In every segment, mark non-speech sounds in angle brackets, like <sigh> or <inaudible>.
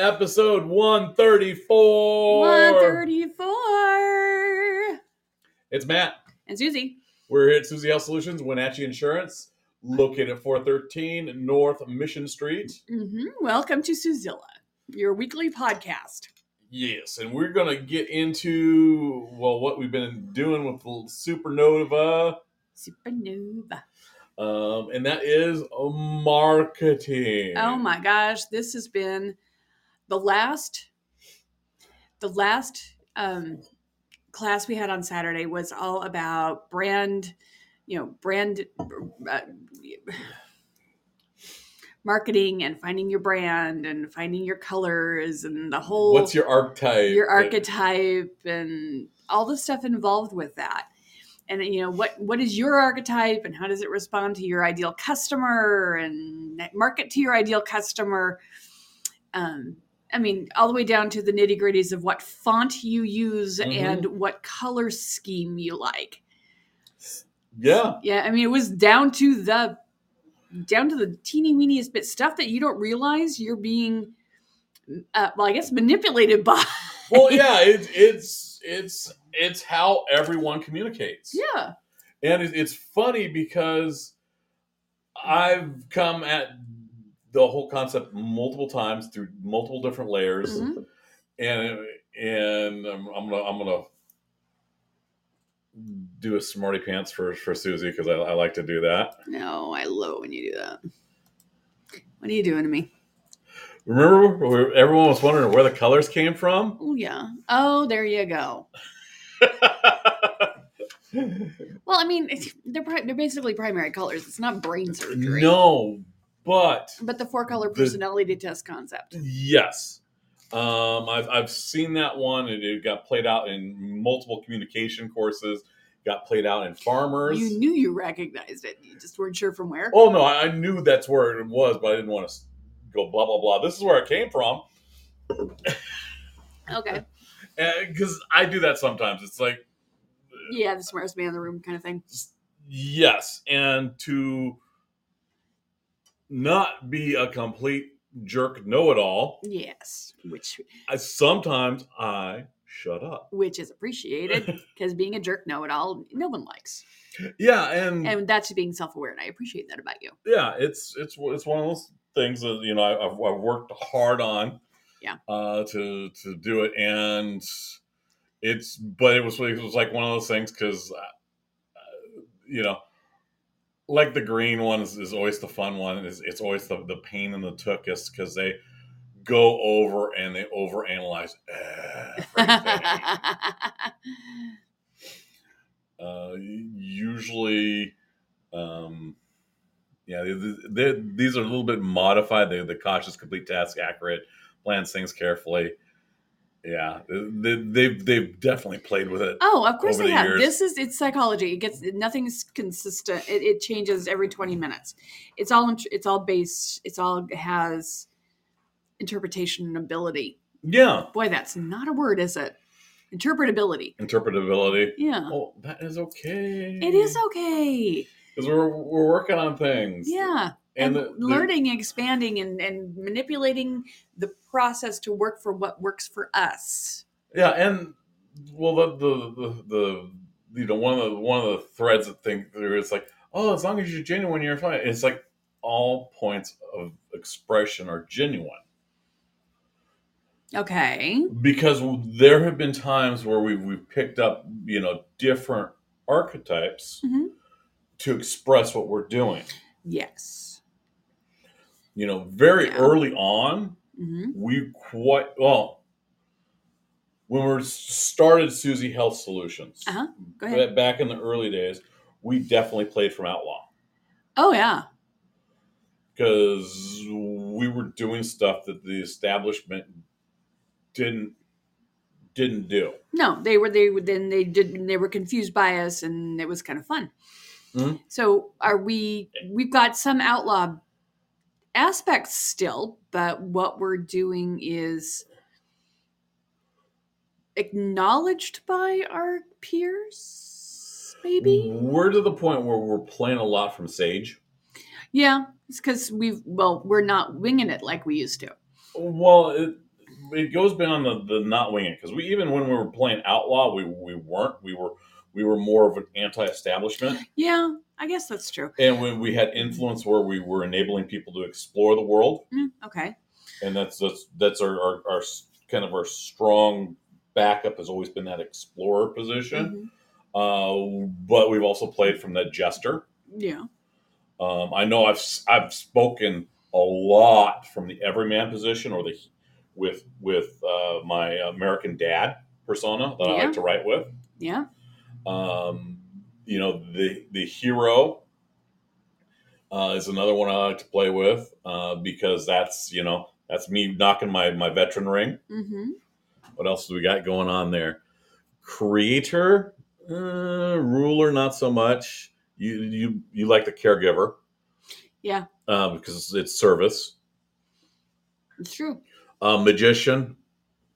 episode 134. 134. It's Matt. And Susie. We're here at Suzie Health Solutions, Wenatchee Insurance, located at 413 North Mission Street. Mm-hmm. Welcome to Suzilla, your weekly podcast. Yes, and we're going to get into, well, what we've been doing with Supernova, Supernova. um, and that is marketing. Oh my gosh, this has been the last the last um class we had on Saturday was all about brand, you know, brand uh, marketing and finding your brand and finding your colors and the whole What's your archetype? your archetype and all the stuff involved with that and you know what what is your archetype and how does it respond to your ideal customer and market to your ideal customer um i mean all the way down to the nitty gritties of what font you use Mhm. and what color scheme you like Yeah. yeah i mean it was down to the down to the teeny weeniest bit stuff that you don't realize you're being uh, well i guess manipulated by Well, <laughs> yeah, it, it's it's it's how everyone communicates. yeah And it, it's funny because I've come at the whole concept multiple times through multiple different layers, Mhm. and and I'm, I'm gonna I'm gonna do a smarty pants for for Susie because I, I like to do that. No, I love when you do that. What are you doing to me? Remember, where everyone was wondering where the colors came from. Oh yeah. Oh, there you go. <laughs> Well, I mean, it's, they're pri- they're basically primary colors. It's not brain surgery. no, but But the four color The- personality test concept. Yes. Um, I've, I've seen that one. It, it got played out in multiple communication courses, got played out in farmers. You knew you recognized it. You just weren't sure from where. oh, no, I I knew that's where it was, but I didn't want to go blah, blah, blah. This is where it came from. Okay. <laughs> Because I do that sometimes. It's like, Yeah, the smartest man in the room kind of thing. yes. And to not be a complete jerk know it all, Yes, which I, sometimes I shut up. which is appreciated <laughs> because being a jerk know it all no one likes, Yeah. And, and that's being self aware, and I appreciate that about you. yeah, it's it's it's one of those things that you know I- I've, I've worked hard on. Yeah. Uh, to to do it, and it's but it was it was like one of those things because, uh, you know, like the green one is, is always the fun one. It's, it's always the the pain in the tuchus because they go over and they overanalyze everything. <laughs> uh, usually, um, yeah, they, they, these are a little bit modified. They're the cautious, complete task, accurate, plans things carefully. Yeah, uh, they, they've they've definitely played with it. Oh, of course they the have. years. This is it's psychology. It gets nothing's consistent. It, it changes every twenty minutes. It's all it's all based. It's all has interpretation and ability. Yeah, Boy, that's not a word, is it? Interpretability. interpretability. Yeah, Oh, that is okay. it is okay. because we're we're working on things. Yeah, and, and, the, the- learning, expanding, and and manipulating the process to work for what works for us. Yeah, and well, the the the, the you know one of the one of the threads that think there is like, oh, as long as you're genuine, you're fine. It's like all points of expression are genuine Okay. because there have been times where we've we've picked up you know different archetypes Mhm. to express what we're doing. Yes. You know, very Yeah. early on, hmm we quite well when we started Suzie Health Solutions. Uh-huh. Go ahead. back in the early days, we definitely played from Outlaw Oh yeah. because we were doing stuff that the establishment didn't didn't do. No, they were they then they did they were confused by us and it was kind of fun. Mhm. So are we we've got some outlaw aspects still, but what we're doing is acknowledged by our peers, maybe. We're to the point where we're playing a lot from Sage. Yeah, it's because we've well, we're not winging it like we used to. Well, it, it goes beyond the, the not winging because we even when we were playing outlaw, we we weren't. We were we were more of an anti-establishment, Yeah, I guess that's true. and when we had influence where we were enabling people to explore the world, Mm, okay. and that's that's that's our, our, our kind of our strong backup has always been that explorer position. Mhm. Uh, but we've also played from that jester. Yeah. Um, I know I've I've spoken a lot from the everyman position or the with with uh, my American dad persona that I like to write with. Yeah. Um, you know the the hero uh, is another one I like to play with uh, because that's you know that's me knocking my my veteran ring. Mm-hmm. What else do we got going on there? Creator, uh, ruler, not so much. You you you like the caregiver Yeah, uh, because it's service. it's true. Uh, magician,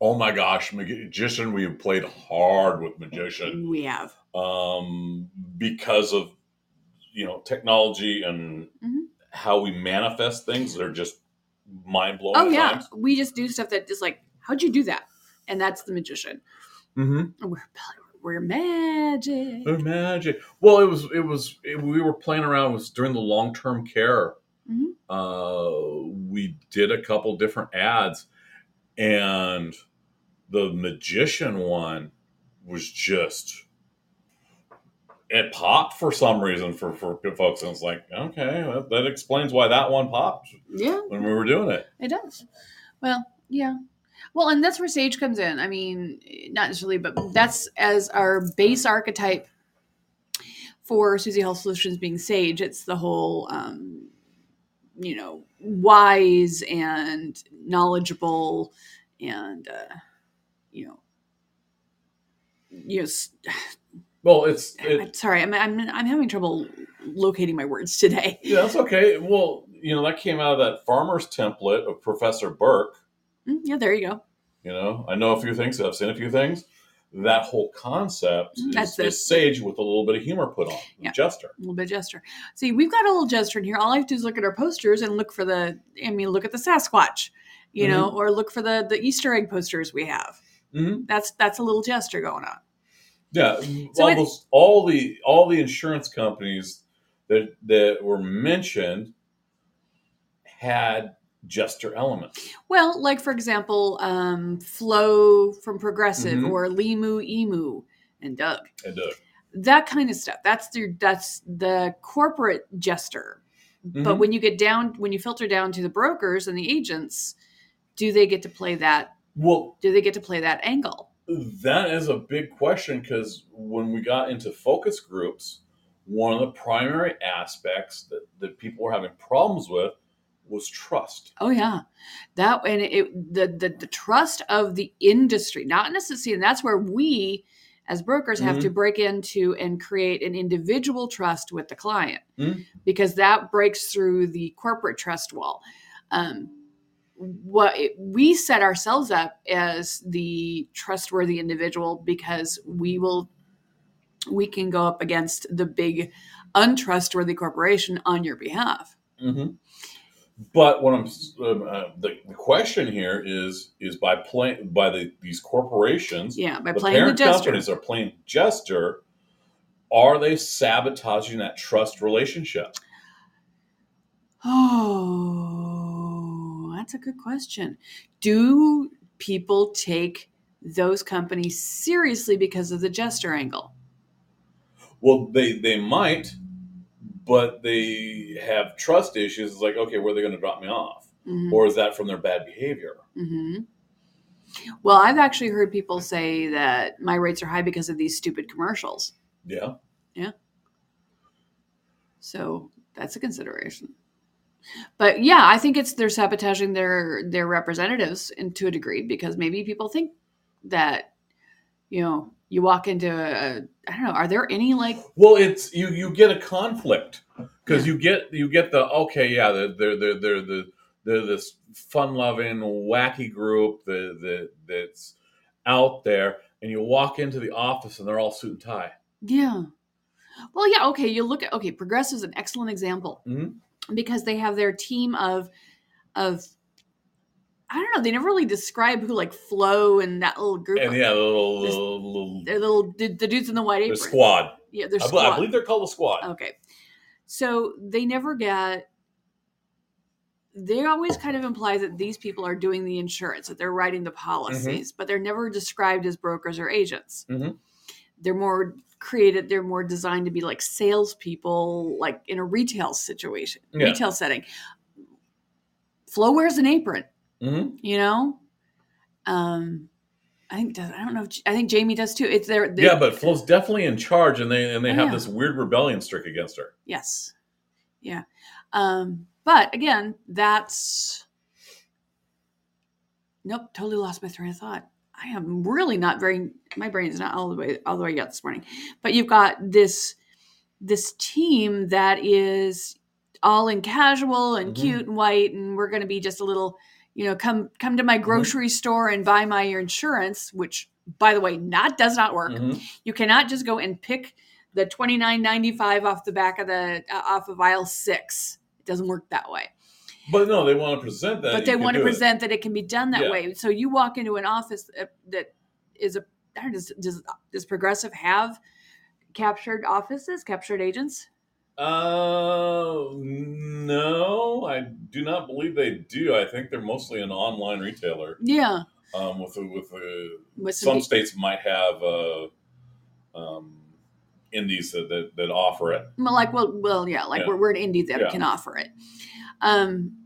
oh my gosh, magician. We have played hard with magician We have. Um, because of you know technology and Mhm. how we manifest things. They're just mind blowing. Oh yeah, we just do stuff that is like, how'd you do that? And that's the magician. Mm-hmm. We're we're magic. Magic. Well, it was it was it, we were playing around with during the long term care. Mhm. Uh, we did a couple different ads, and the magician one was just it popped for some reason for for folks, and it's like okay, that, that explains why that one popped Yeah, when we were doing it. it does. Well, yeah. Well, and that's where Sage comes in. I mean, not necessarily, but that's as our base archetype for Suzie Health Solutions being Sage. It's the whole, um, you know, wise and knowledgeable, and uh, you know, you know. Well, it's it, I'm sorry, I'm, I'm I'm having trouble locating my words today. <laughs> yeah, that's okay. Well, you know that came out of that farmer's template of Professor Burke. Mm, Yeah, there you go. You know, I know a few things. I've seen a few things. That whole concept Mm, That's is, is sage with a little bit of humor put on. Yeah. Jester. A little bit of gesture. See, we've got a little jester in here. All I have to do is look at our posters and look for the. I mean, look at the Sasquatch, you know, or look for the the Easter egg posters we have. Mm-hmm. That's that's a little jester going on. Yeah, So it- almost all the all the insurance companies that that were mentioned had jester elements. Well, like for example, um, Flo from Progressive Mhm. or Limu Emu and Doug. And Doug. That kind of stuff. That's the that's the corporate jester. But Mhm. when you get down, when you filter down to the brokers and the agents, do they get to play that? well, Do they get to play that angle? That is a big question because when we got into focus groups, one of the primary aspects that, that people were having problems with was trust. Oh yeah, that and it the the, the trust of the industry, not necessarily, and that's where we as brokers have to break into and create an individual trust with the client Mhm. because that breaks through the corporate trust wall. Um, what it, we set ourselves up as the trustworthy individual because we will we can go up against the big untrustworthy corporation on your behalf. hmm But what I'm um, uh, the, the question here is is by playing by the these corporations, Yeah, by the playing the jester. companies are playing jester. Are they sabotaging that trust relationship? Oh, that's a good question. Do people take those companies seriously because of the jester angle? Well, they they might, but they have trust issues. It's like, okay, where are they going to drop me off? Mhm, Or is that from their bad behavior? mhm. Well, I've actually heard people say that my rates are high because of these stupid commercials. Yeah. Yeah. So that's a consideration. But yeah, I think it's they're sabotaging their their representatives and to a degree because maybe people think that you know you walk into a I don't know. Are there any like Well, it's you you get a conflict because you get you get the okay, yeah, they're they're they're they're, the they're this fun loving wacky group that, that that's out there, and you walk into the office and they're all suit and tie. Yeah. Well, yeah, okay. You look at okay, Progressive is an excellent example Mhm. Because they have their team of of I don't know. They never really describe who like Flo and that little group. And yeah, the little, This- little, little they're little the, the dudes in the white the apron. squad. Yeah, they're I, squad. I believe they're called the squad. Okay. So they never get they always kind of imply that these people are doing the insurance, that they're writing the policies, but they're never described as brokers or agents. Mhm. They're more created, they're more designed to be like salespeople, like in a retail situation, Yeah. retail setting. Flo wears an apron, hmm you know? Um I think does I don't know if I think Jamie does too. It's there. Yeah, but Flo's definitely in charge, and they and they Oh, have yeah. this weird rebellion streak against her. Yes. Yeah. Um, but again, that's nope, totally lost my train of thought. I am really not very my brain's not all the way all the way yet this morning. But you've got this this team that is all in casual and Mhm. cute and white and we're gonna be just a little, you know, come come to my grocery store and buy my insurance, which by the way, not does not work. Mhm. You cannot just go and pick the twenty nine ninety five off the back of the uh, off of aisle six. It doesn't work that way. But no, they want to present that. but they want to do it. present that it can be done that Yeah. way. So you walk into an office uh, that is a does, does does Progressive have captured offices, captured agents? Uh, no, I do not believe they do. I think they're mostly an online retailer. Yeah, Um, with a, with a, with some some, states might have uh, um, indies that, that that offer it. well, like well, well, yeah, like Yeah. we're we're an indie that Yeah. can offer it. Um,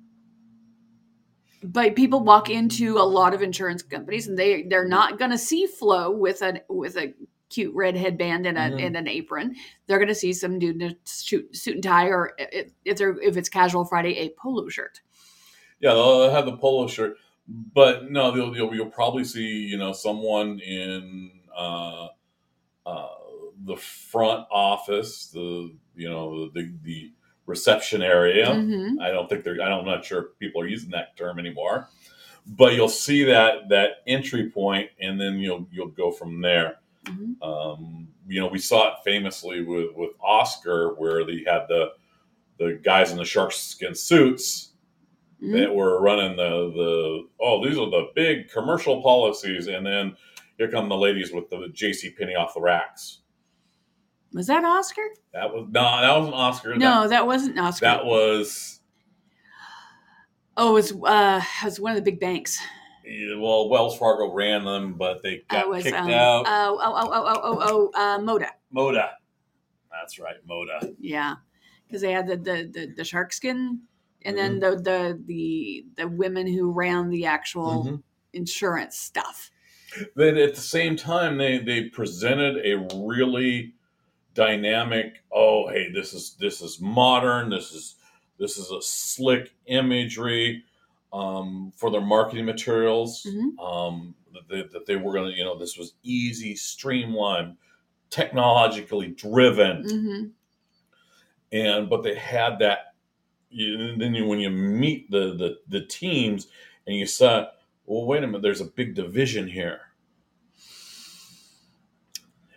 but people walk into a lot of insurance companies and they they're not going to see Flo with a with a cute red headband and a Mhm. and an apron. They're going to see some dude in a suit, suit and tie, or if they're if it's casual Friday, a polo shirt. Yeah, they'll have the polo shirt, but no, you'll you'll, you'll probably see you know someone in uh, uh, the front office, the you know the the reception area. Mhm. I don't think they're. I don't, I'm not sure people are using that term anymore, but you'll see that that entry point, and then you'll you'll go from there. Mhm. Um, you know, we saw it famously with with Oscar, where they had the the guys in the shark skin suits Mhm. that were running the the oh these are the big commercial policies, and then here come the ladies with the J.C. Penney off the racks. Was that Oscar? That was no, that wasn't Oscar. No, that wasn't Oscar. that, that was oh, it was uh, it was one of the big banks. yeah, well, Wells Fargo ran them, but they got was kicked um, out. Oh, oh, oh, oh, oh, oh, oh, uh, Moda. Moda, that's right, Moda. Yeah, because they had the, the the the shark skin, and then Mm-hmm. the the the the women who ran the actual Mhm. insurance stuff. But at the same time, they they presented a really dynamic. Oh, hey, this is this is modern. This is this is a slick imagery um, for their marketing materials. Mhm. Um, that, they, that they were going to, you know, this was easy, streamlined, technologically driven, hmm and but they had that. You, then you, when you meet the, the the teams and you saw, well, wait a minute, there's a big division here.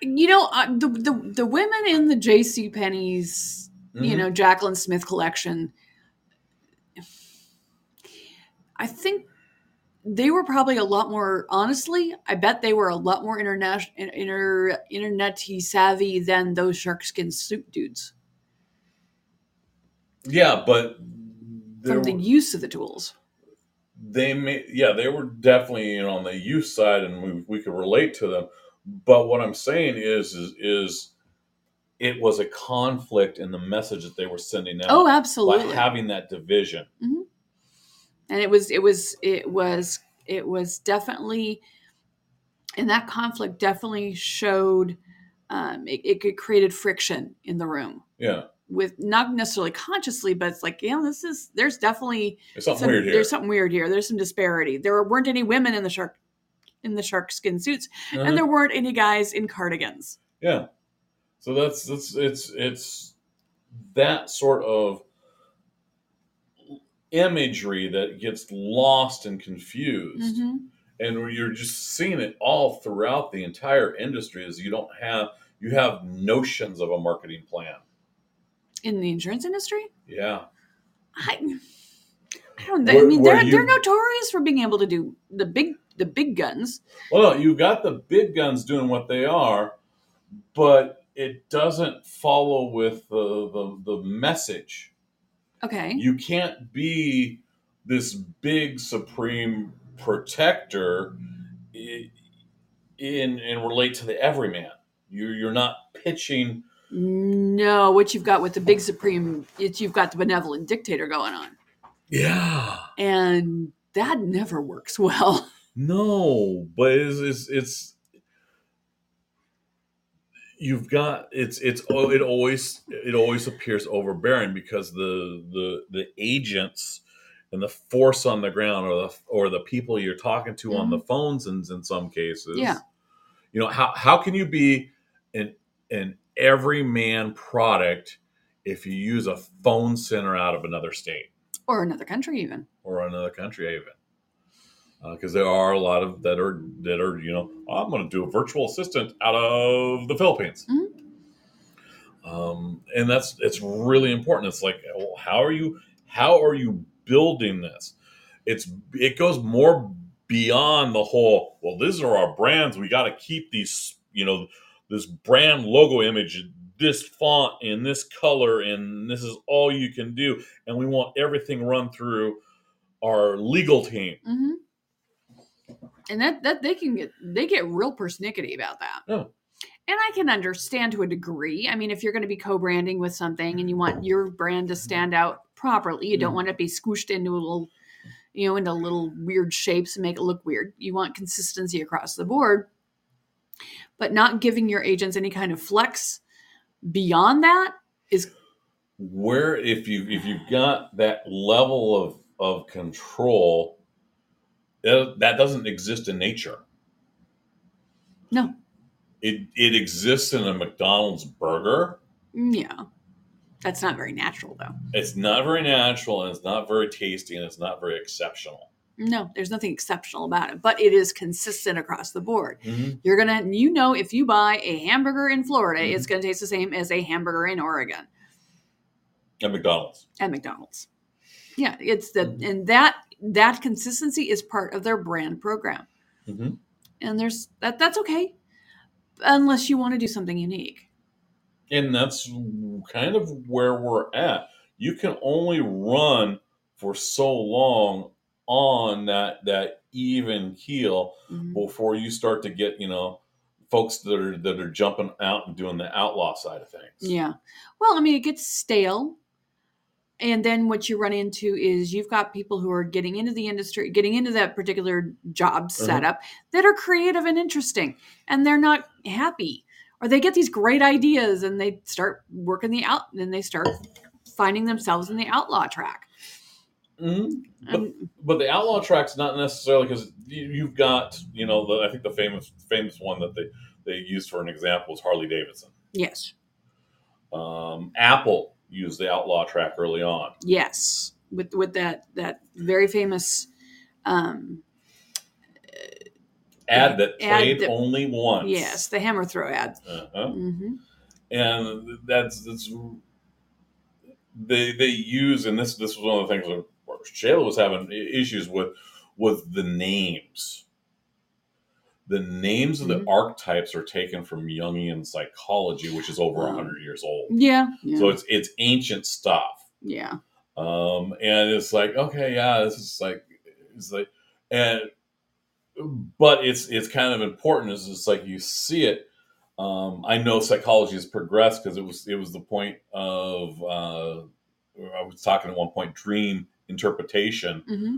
You know, uh, the, the the women in the J.C. Penney's, you Mhm. know, Jaclyn Smith collection. I think they were probably a lot more honestly i bet they were a lot more international inter, internet savvy than those sharkskin suit dudes Yeah, but from the were- use of the tools they may, yeah, they were definitely you know, on the youth side, and we, we could relate to them. But what I'm saying is, is, is it was a conflict in the message that they were sending out oh by absolutely. having that division. and it was it was it was it was definitely and that conflict definitely showed um, it, it created friction in the room. Yeah, with not necessarily consciously but it's like you know this is there's definitely there's something some- weird here. there's something weird here. There's some disparity. There weren't any women in the shark in the shark skin suits Uh-huh. and there weren't any guys in cardigans Yeah. So that's that's it's it's that sort of imagery that gets lost and confused. Mhm. And you're just seeing it all throughout the entire industry is you don't have you have notions of a marketing plan. in the insurance industry Yeah. I I don't. I mean, they're you- they're notorious for being able to do the big the big guns. Well, no, you got the big guns doing what they are, but it doesn't follow with the the, the message. Okay. You can't be this big supreme protector in and relate to the everyman. You you're not pitching. No, what you've got with the big supreme, it's you've got the benevolent dictator going on, Yeah. and that never works well. <laughs> No, but it's it's, it's you've got it's it's oh, it always it always appears overbearing because the the the agents and the force on the ground or the or the people you're talking to on the mm-hmm. phones and in some cases Yeah. you know how how can you be an an everyman product if you use a phone center out of another state Or another country, even. or another country even because there are a lot of that are that are you know "Oh, i'm going to do a virtual assistant out of the philippines. Mhm. um, and that's it's really important. It's like well, how are you how are you building this? It's it goes more beyond the whole well these are our brands. We got to keep these you know this brand logo image this font in this color and this is all you can do and we want everything run through our legal team. Hmm And that that they can get they get real persnickety about that. Yeah. And I can understand to a degree. I mean, if you're going to be co-branding with something and you want your brand to stand out properly, you don't Mhm. want it to be squished into a little, you know, into little weird shapes and make it look weird. You want consistency across the board, but not giving your agents any kind of flex beyond that is where if you if you've got that level of of control that, doesn't exist in nature no, it it exists in a mcdonald's burger yeah, that's not very natural though. it's not very natural and it's not very tasty and it's not very exceptional No, there's nothing exceptional about it, but it is consistent across the board. Mhm. You're gonna, you know, if you buy a hamburger in Florida, it's Mm-hmm. gonna taste the same as a hamburger in Oregon at mcdonald's at McDonald's. Yeah, it's the Mhm. and that that consistency is part of their brand program, Mhm. and there's that that's okay, unless you want to do something unique. and that's kind of where we're at you can only run for so long on that that even keel Mhm. before you start to get you know folks that are that are jumping out and doing the outlaw side of things Yeah. Well, I mean, it gets stale. And then what you run into is you've got people who are getting into the industry, getting into that particular job Uh-huh. setup that are creative and interesting, and they're not happy. Or they get these great ideas and they start working the out, then they start finding themselves in the outlaw track. Mhm. But- but the outlaw track's not necessarily because you, you've got you know the, i think the famous famous one that they they used for an example is harley davidson yes. um, apple used the outlaw track early on Yes. With with that that very famous um ad that Ad played that- only once yes, the hammer throw ad. uh-huh. hmm and that's that's they they use and this this was one of the things where Shayla was having issues with with the names. The names of the Mhm. archetypes are taken from Jungian psychology, which is over Wow. hundred years old. Yeah. Yeah. So it's it's ancient stuff. yeah. Um, and it's like, okay, yeah, this is like, it's like, and, but it's it's kind of important. Is it's like you see it. Um, I know psychology has progressed because it was it was the point of uh, I was talking at one point dream interpretation hmm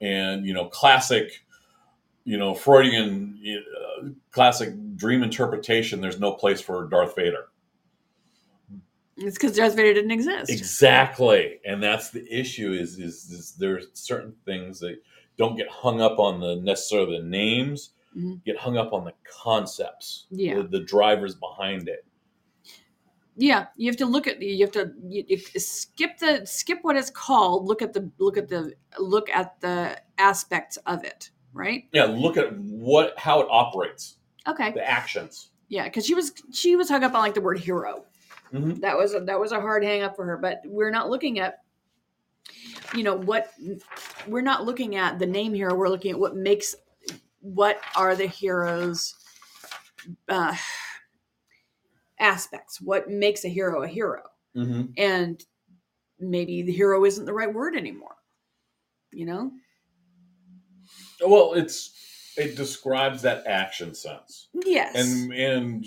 and you know classic, you know Freudian uh, classic dream interpretation. There's no place for Darth Vader. It's because Darth Vader didn't exist. Exactly, and that's the issue. Is is, is there's certain things that don't get hung up on the necessarily the names, Mhm. get hung up on the concepts, Yeah. the, the drivers behind it. Yeah, you have to look at you have to you, you skip the skip what it's called. Look at the look at the look at the aspects of it. Right. Yeah, look at what how it operates, Okay. the actions. Yeah, because she was she was hung up on like the word hero. Mhm. That was a, that was a hard hang up for her. But we're not looking at you know what we're not looking at the name hero we're looking at what makes what are the heroes uh, aspects what makes a hero a hero Mm-hmm. and maybe the hero isn't the right word anymore you know Well, it's it describes that action sense, yes and and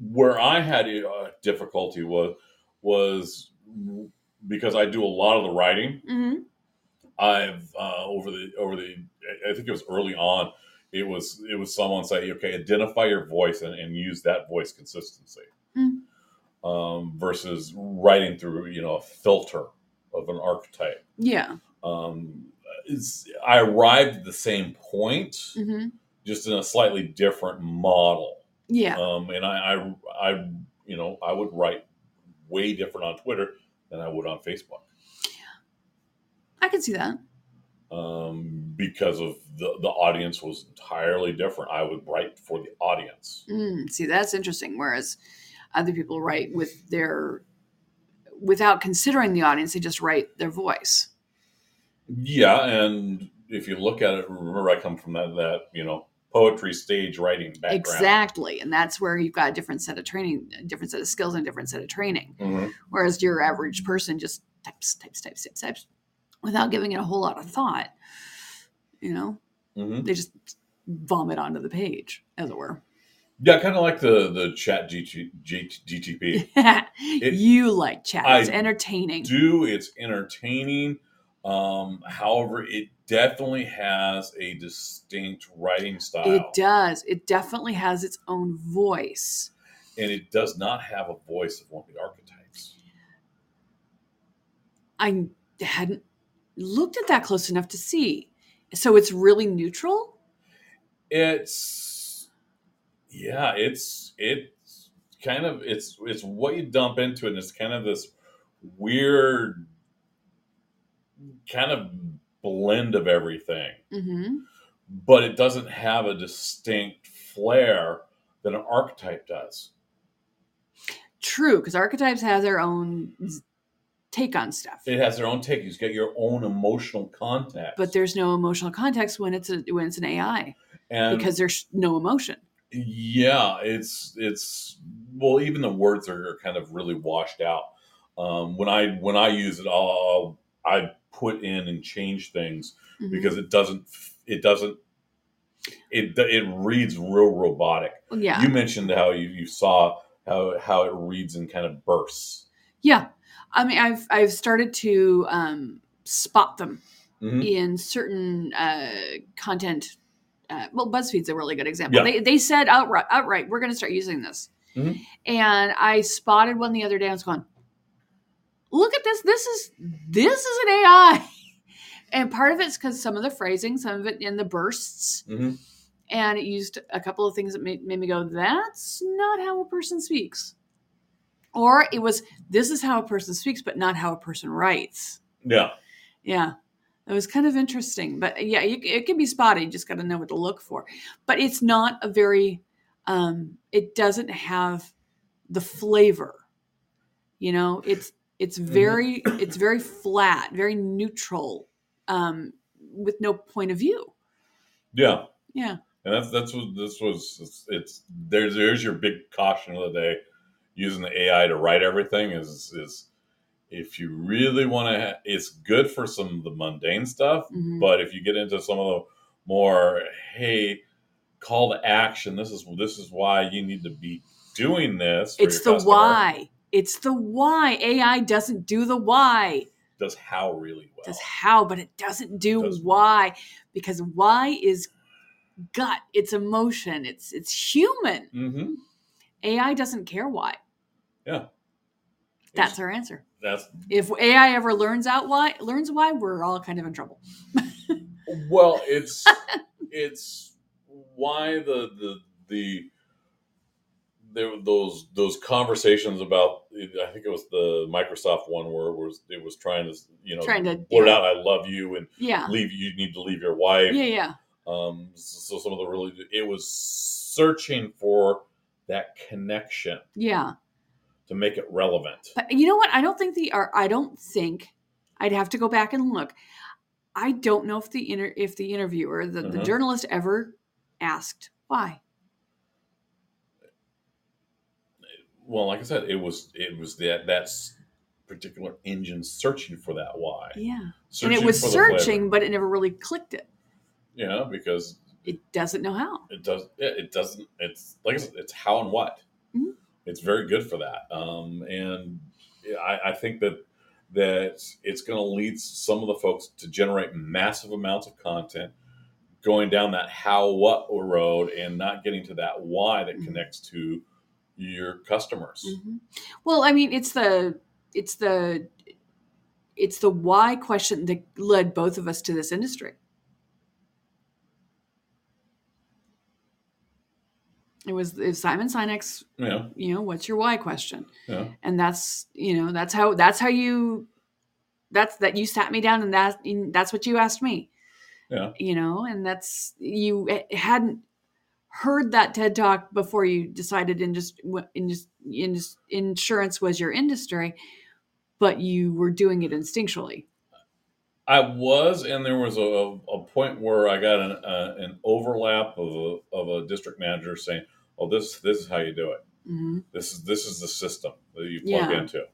where I had uh, difficulty was was because I do a lot of the writing. hmm I've uh, over the over the I think it was early on. It was it was someone saying, okay, identify your voice and, and use that voice consistency, Mm. um, versus writing through you know a filter of an archetype. yeah Um, it's, I arrived at the same point, hmm just in a slightly different model. yeah Um, and I, I, I, you know, I would write way different on Twitter than I would on Facebook. Yeah. I can see that um, because of the the audience was entirely different. I would write for the audience. Mm, see, that's interesting. Whereas other people write with their, without considering the audience, they just write their voice. Yeah, and if you look at it, remember I come from that that you know poetry stage writing background. Exactly. And that's where you've got a different set of training, a different set of skills, and a different set of training. Mhm. Whereas your average person just types, types, types, types, types without giving it a whole lot of thought. You know, Mhm. they just vomit onto the page, as it were. Yeah, kind of like the the Chat GT, GTP. <laughs> you like chat. It's I entertaining. Do it's entertaining. Um, however, it definitely has a distinct writing style, It does. It definitely has its own voice. and it does not have a voice of one of the archetypes. I hadn't looked at that close enough to see. So it's really neutral. it's yeah it's it's kind of it's it's what you dump into it and it's kind of this weird kind of blend of everything. Hmm but it doesn't have a distinct flair that an archetype does. True, because archetypes have their own take on stuff, it has their own take. You've got your own emotional context. But there's no emotional context when it's a when it's an AI and because there's no emotion. Yeah, it's it's well, even the words are, are kind of really washed out. Um, when I when I use it, I'll, I'll I put in and change things Mhm. because it doesn't it doesn't it it reads real robotic. Yeah, You mentioned how you, you saw how how it reads and kind of bursts. yeah. I mean, I've I've started to um, spot them Mhm. in certain uh, content. Uh, well, BuzzFeed's a really good example. Yeah. They, they said outright, outright, we're going to start using this. Mhm. And I spotted one the other day. I was going, look at this. This is this is an AI. <laughs> And part of it's because some of the phrasing, some of it in the bursts, Mhm. and it used a couple of things that made, made me go, that's not how a person speaks. Or it was, this is how a person speaks, but not how a person writes. Yeah, Yeah. It was kind of interesting, but yeah, you, it can be spotty. You just got to know what to look for. But it's not a very, um, it doesn't have the flavor. You know, it's it's very it's very flat, very neutral, um, with no point of view. yeah, Yeah, and that's that's what this was. It's, it's there's there's your big caution of the day. Using the AI to write everything is is if you really want to, ha- it's good for some of the mundane stuff. Mhm. But if you get into some of the more, hey, call to action. This is this is why you need to be doing this. it's the customer," why. It's the why. AI doesn't do the why. Does how really well. does how, but it doesn't do Does- why because why is gut. It's emotion. It's it's human. hmm AI doesn't care why. Yeah. That's our answer. That's If AI ever learns out why, learns why, we're all kind of in trouble. <laughs> well, it's it's why the the the there were those those conversations about I think it was the Microsoft one where it was it was trying to you know Trying to blurt yeah. out I love you and Yeah. leave you need to leave your wife. Yeah, yeah. Um, so some of the really it was searching for that connection Yeah. to make it relevant. But you know what? I don't think the or I don't think I'd have to go back and look. I don't know if the inter- if the interviewer, the, the Mhm. journalist, ever asked why. Well, like I said, it was it was that that particular engine searching for that why. Yeah, and it was searching, but it never really clicked it. Yeah, because It doesn't know how. it does it, it doesn't it's like I said, it's how and what Mhm. it's very good for that um and I, I think that that it's going to lead some of the folks to generate massive amounts of content going down that how what road and not getting to that why that Mhm. connects to your customers Mhm. Well, I mean, it's the it's the it's the why question that led both of us to this industry. It was, it was Simon Sinek's, yeah you know, what's your why question, yeah and that's you know that's how that's how you that's that you sat me down and that and that's what you asked me. Yeah. You know, and that's you hadn't heard that TED talk before you decided in just in just in just insurance was your industry, but you were doing it instinctually. I was, and there was a, a point where I got an, uh, an overlap of a, of a district manager saying, "Oh, this this is how you do it. hmm This is this is the system that you plug Yeah. into,"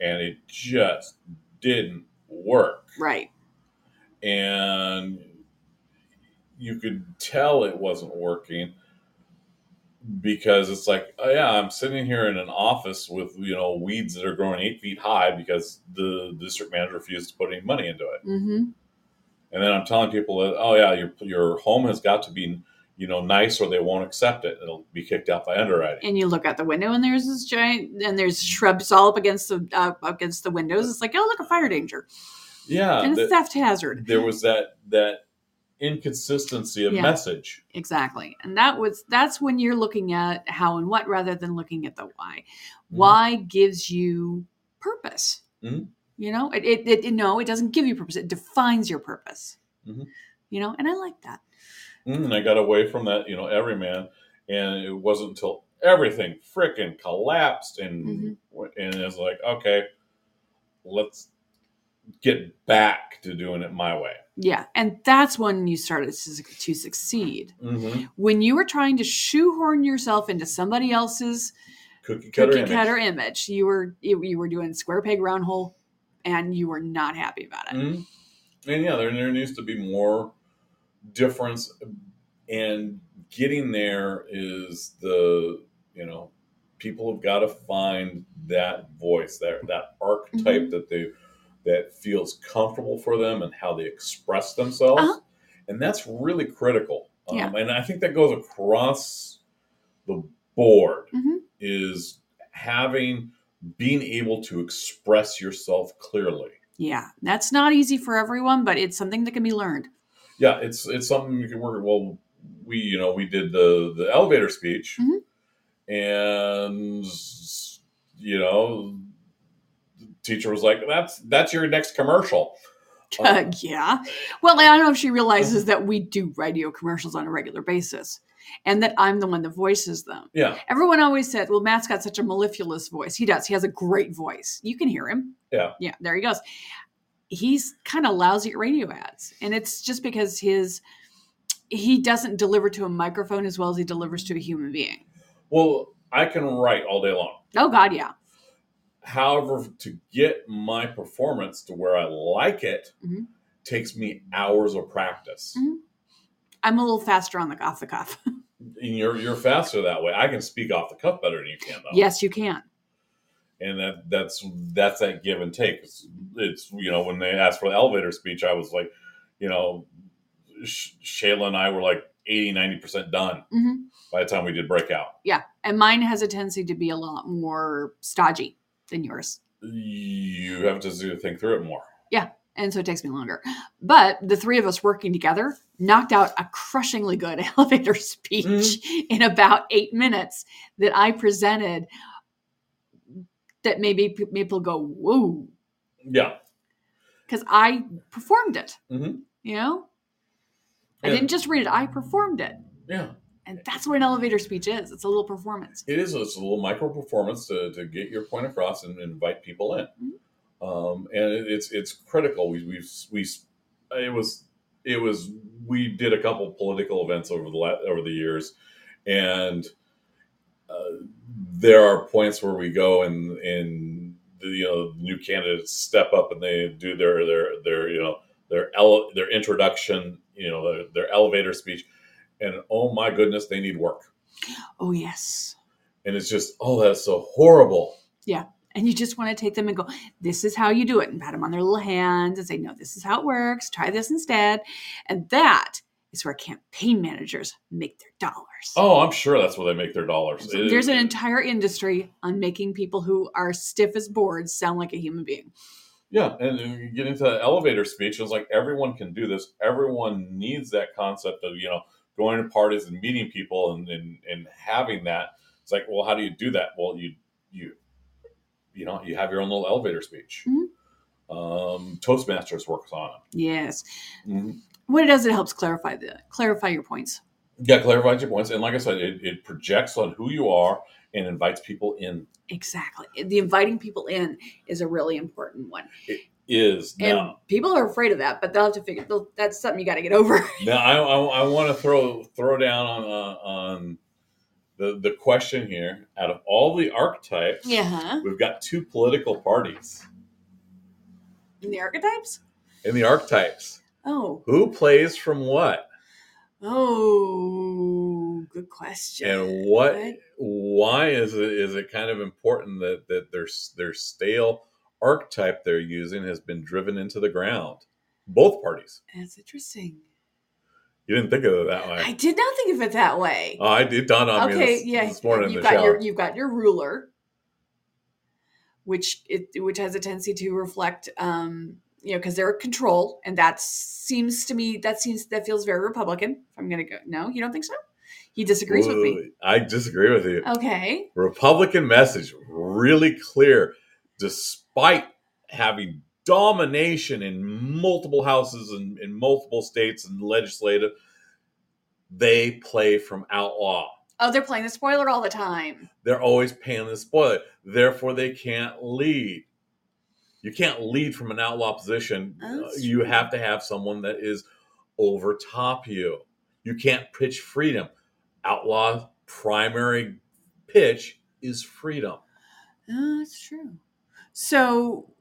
and it just didn't work. Right. And you could tell it wasn't working because it's like, oh yeah, I'm sitting here in an office with you know weeds that are growing eight feet high because the district manager refused to put any money into it. hmm And then I'm telling people that, oh yeah, your your home has got to be, you know, nice or they won't accept it. It'll be kicked out by underwriting. And you look out the window and there's this giant and there's shrubs all up against the uh, against the windows. It's like, oh, look, a fire danger Yeah, and a th- theft hazard. there was that that inconsistency of Yeah. message. Exactly. And that was that's when you're looking at how and what rather than looking at the why. Mhm. Why gives you purpose. Mhm. You know, it, it, it no, it doesn't give you purpose. It defines your purpose. Mhm. You know, and I like that. Mm, And I got away from that, you know, every man, and it wasn't until everything frickin' collapsed and Mhm. and it's like, okay, let's get back to doing it my way. Yeah, and that's when you started to, to succeed. Mm-hmm. When you were trying to shoehorn yourself into somebody else's Cookie cutter. cookie image. cutter image, you were you, were doing square peg round hole, and you were not happy about it. Mhm. And yeah, there, there needs to be more difference, and getting there is the you know people have got to find that voice, that that archetype Mm-hmm. that they that feels comfortable for them and how they express themselves, Uh-huh. and that's really critical. Um, Yeah. and I think that goes across the board Mhm. is having being able to express yourself clearly. Yeah, that's not easy for everyone, but it's something that can be learned. yeah it's it's something you can work well we you know we did the the elevator speech Mhm. and you know teacher was like that's that's your next commercial Um, <laughs> yeah. Well, I don't know if she realizes that we do radio commercials on a regular basis and that I'm the one that voices them. yeah Everyone always said, well, Matt's got such a mellifluous voice. He does. He has a great voice. You can hear him. Yeah. Yeah, there he goes. He's kind of lousy at radio ads. And it's just because his he doesn't deliver to a microphone as well as he delivers to a human being. well i can write all day long Oh God, yeah. However to get my performance to where i like it Mhm. takes me hours of practice Mhm. I'm a little faster on the off the cuff. <laughs> and you're you're faster that way i can speak off the cuff better than you can though yes, you can. and that that's that's that give and take. It's, it's you know when they asked for the elevator speech, I was like, you know, Sh- Shayla and I were like 80, 90 percent done hmm by the time we did breakout. Yeah. And mine has a tendency to be a lot more stodgy than yours. You have to think through it more. Yeah. And so it takes me longer. But the three of us working together knocked out a crushingly good <laughs> elevator speech Mm-hmm. in about eight minutes that I presented. That maybe people go whoa Yeah, because I performed it. Mhm. You know, I didn't just read it; I performed it, yeah. And that's what an elevator speech is. It's a little performance. It is. It's a little micro performance to, to get your point across and invite people in. Mhm. um, and it, it's it's critical. We we we it was it was we did a couple political events over the la- over the years, and uh, there are points where we go and and the, you know new candidates step up and they do their their their you know their ele- their introduction you know their, their elevator speech, and oh my goodness, they need work, Oh yes. and it's just oh that's so horrible. Yeah. And you just want to take them and go, this is how you do it, and pat them on their little hands and say, no, this is how it works. Try this instead. And that is where campaign managers make their dollars. Oh, I'm sure that's where they make their dollars. So There's an entire industry on making people who are stiff as boards sound like a human being. Yeah, and then you get into the elevator speech. It's like everyone can do this. Everyone needs that concept of you know going to parties and meeting people and and, and having that. It's like, well, how do you do that? Well, you you you know you have your own little elevator speech. Mhm. Um, Toastmasters works on them. Yes. Mm-hmm. What it does, it helps clarify the clarify your points. Yeah, clarifies your points, and like I said, it, it projects on who you are and invites people in. Exactly. The inviting people in is a really important one. Is And now. people are afraid of that, but they'll have to figure that's something you got to get over. <laughs> Now I, I, I want to throw throw down on uh, on the the question here. Out of all the archetypes, yeah. we've got two political parties In the archetypes? in the archetypes. Oh. Who plays from what, Oh, good question. and what? Why is it is it kind of important that that their their stale archetype they're using has been driven into the ground? Both parties. That's interesting. You didn't think of it that way. I did not think of it that way. Oh, I did dawn on me okay, this, yeah. this morning you've got shower. your you've got your ruler, which it which has a tendency to reflect, um, you know, because they're control, and that seems to me that seems that feels very Republican. If I'm gonna go, no, you don't think so? He disagrees with me. I disagree with you. Okay. Republican message really clear, despite having domination in multiple houses and in multiple states and legislative, they play from outlaw. Oh, they're playing the spoiler all the time. They're always paying the spoiler. Therefore, they can't lead. You can't lead from an outlaw position. That's uh, you have to have someone that is over top you. You can't pitch freedom. Outlaw primary pitch is freedom. Oh, that's true. So,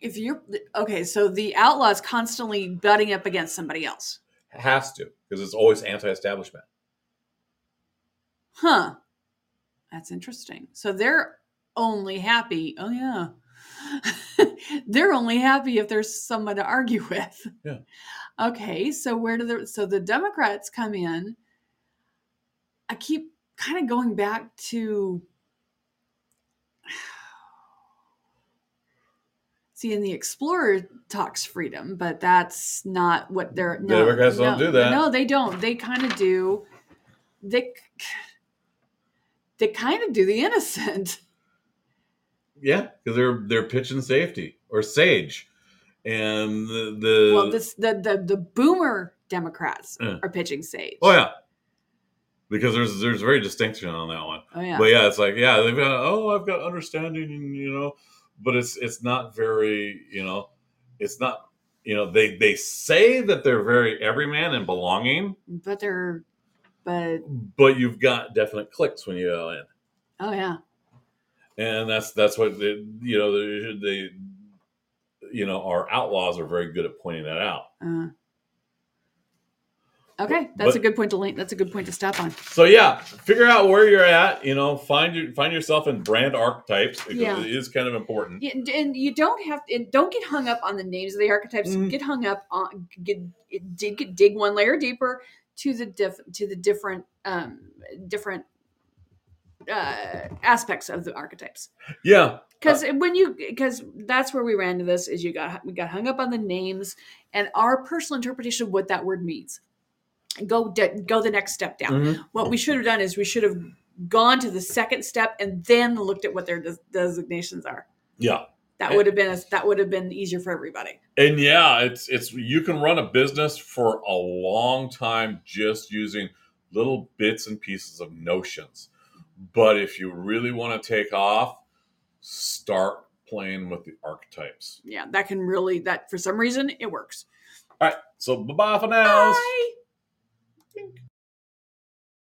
if you're okay, so the outlaw is constantly butting up against somebody else, Has to, because it's always anti-establishment. huh? That's interesting. So they're only happy. Oh yeah, <laughs> they're only happy if there's someone to argue <laughs> with. Yeah. Okay, so where do the so the Democrats come in? I keep kind of going back to See, in the Explorer talks freedom, but that's not what they're. No, Democrats don't do that. No, they don't. They kind of do. They they kind of do the innocent. Yeah, because they're they're pitching safety or sage, and the, the well, this the the the boomer Democrats Uh. are pitching sage. oh yeah, because there's there's very distinction on that one. oh yeah. But yeah, it's like yeah, they've got oh I've got understanding, and you know, but it's it's not very you know, it's not you know they they say that they're very everyman and belonging, but they're, but but you've got definite cliques when you go in. oh yeah, and that's that's what they, you know they, they you know our outlaws are very good at pointing that out. Uh, okay. That's But- a good point to link. That's a good point to stop on. so yeah figure out where you're at you know find your find yourself in brand archetypes because Yeah. it is kind of important and- you don't have and don't get hung up on the names of the archetypes. Mhm. Get hung up on get dig dig one layer deeper to the diff to the different um different uh aspects of the archetypes. yeah Because when you because that's where we ran into this is you got we got hung up on the names and our personal interpretation of what that word means. Go de- go the next step down Mhm. what we should have done is we should have gone to the second step and then looked at what their des- designations are. yeah That would have been a, that would have been easier for everybody. and yeah it's it's you can run a business for a long time just using little bits and pieces of notions but if you really want to take off start playing with the archetypes. Yeah, that can really that for some reason it works. All right, so bye bye for now. Bye. Bink.